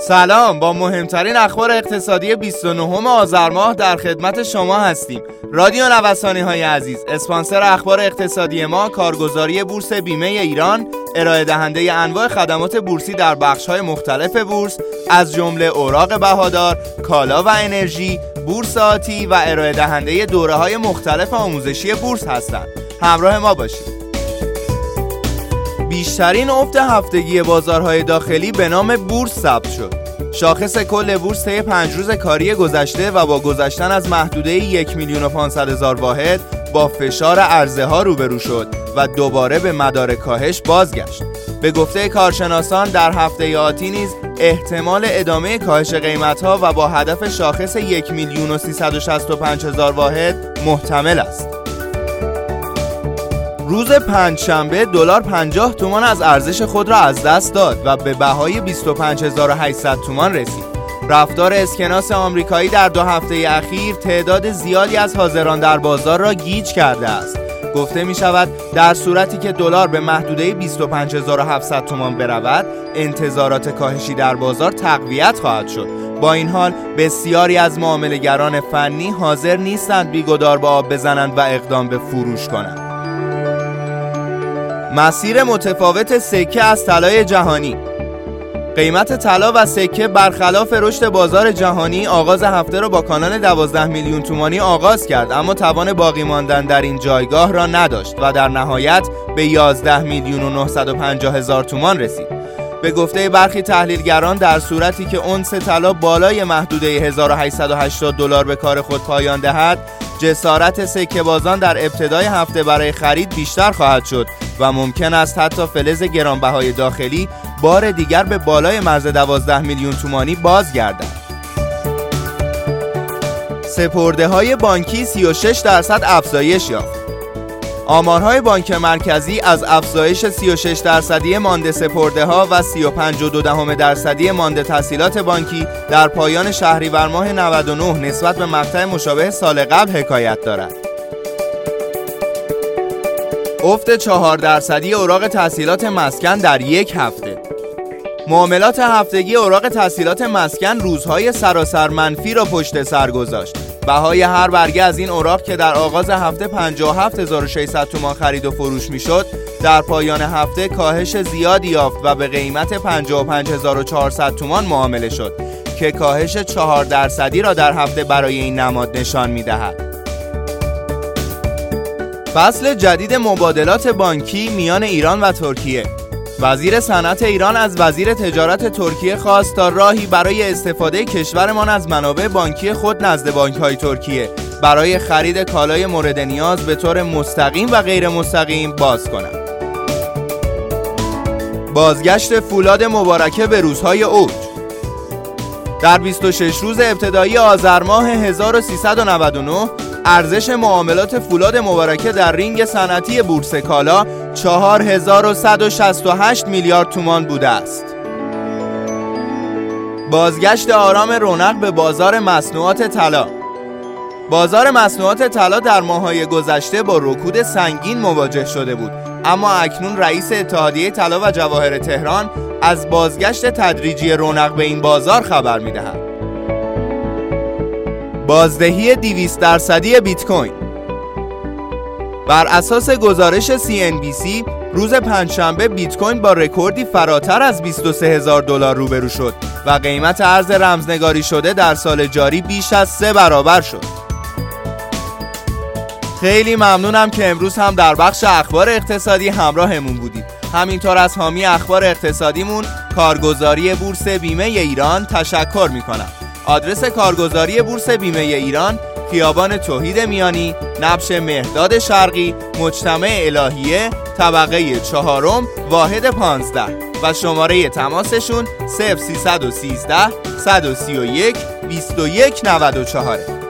سلام با مهمترین اخبار اقتصادی 29 آذر ماه در خدمت شما هستیم رادیو نوسانی های عزیز اسپانسر اخبار اقتصادی ما کارگزاری بورس بیمه ایران ارائه دهنده انواع خدمات بورسی در بخش های مختلف بورس از جمله اوراق بهادار، کالا و انرژی، بورس آتی و ارائه دهنده دوره های مختلف آموزشی بورس هستند. همراه ما باشید. بیشترین افت هفتگی بازارهای داخلی به نام بورس ثبت شد. شاخص کل بورس طی پنج روز کاری گذشته و با گذشتن از محدوده یک میلیون و هزار واحد با فشار عرضه ها روبرو شد و دوباره به مدار کاهش بازگشت. به گفته کارشناسان در هفته آتی نیز احتمال ادامه کاهش قیمت ها و با هدف شاخص یک میلیون و هزار واحد محتمل است. روز پنجشنبه دلار 50 تومان از ارزش خود را از دست داد و به بهای 25800 تومان رسید. رفتار اسکناس آمریکایی در دو هفته اخیر تعداد زیادی از حاضران در بازار را گیج کرده است. گفته می شود در صورتی که دلار به محدوده 25700 تومان برود انتظارات کاهشی در بازار تقویت خواهد شد با این حال بسیاری از معاملهگران فنی حاضر نیستند بیگدار با آب بزنند و اقدام به فروش کنند مسیر متفاوت سکه از طلای جهانی. قیمت طلا و سکه برخلاف رشد بازار جهانی آغاز هفته را با کانال 12 میلیون تومانی آغاز کرد اما توان باقی ماندن در این جایگاه را نداشت و در نهایت به 11 میلیون و 950 هزار تومان رسید. به گفته برخی تحلیلگران در صورتی که اونس طلا بالای محدوده 1880 دلار به کار خود پایان دهد جسارت سکه بازان در ابتدای هفته برای خرید بیشتر خواهد شد و ممکن است حتی فلز گرانبهای داخلی بار دیگر به بالای مرز 12 میلیون تومانی بازگردد. سپرده های بانکی 36 درصد افزایش یافت. آمارهای بانک مرکزی از افزایش 36 درصدی مانده سپرده ها و 35 دهم درصدی مانده تحصیلات بانکی در پایان شهریور ماه 99 نسبت به مقطع مشابه سال قبل حکایت دارد. افت 4 درصدی اوراق تحصیلات مسکن در یک هفته معاملات هفتگی اوراق تحصیلات مسکن روزهای سراسر منفی را پشت سر گذاشت بهای هر برگه از این اوراق که در آغاز هفته 57600 تومان خرید و فروش می‌شد در پایان هفته کاهش زیادی یافت و به قیمت 55400 تومان معامله شد که کاهش 4 درصدی را در هفته برای این نماد نشان می‌دهد. فصل جدید مبادلات بانکی میان ایران و ترکیه وزیر صنعت ایران از وزیر تجارت ترکیه خواست تا راهی برای استفاده کشورمان از منابع بانکی خود نزد بانک های ترکیه برای خرید کالای مورد نیاز به طور مستقیم و غیر مستقیم باز کند. بازگشت فولاد مبارکه به روزهای اوج در 26 روز ابتدایی آذر ماه 1399 ارزش معاملات فولاد مبارکه در رینگ صنعتی بورس کالا 4168 میلیارد تومان بوده است. بازگشت آرام رونق به بازار مصنوعات طلا. بازار مصنوعات طلا در ماهای گذشته با رکود سنگین مواجه شده بود. اما اکنون رئیس اتحادیه طلا و جواهر تهران از بازگشت تدریجی رونق به این بازار خبر می‌دهد. بازدهی 200 درصدی بیت کوین بر اساس گزارش CNBC روز پنجشنبه بیت کوین با رکوردی فراتر از 23 هزار دلار روبرو شد و قیمت ارز رمزنگاری شده در سال جاری بیش از سه برابر شد. خیلی ممنونم که امروز هم در بخش اخبار اقتصادی همراهمون بودید. همینطور از حامی اخبار اقتصادیمون کارگزاری بورس بیمه ایران تشکر می‌کنم. آدرس کارگزاری بورس بیمه ایران خیابان توحید میانی نبش مهداد شرقی مجتمع الهیه طبقه چهارم واحد پانزده و شماره تماسشون 0313 131 2194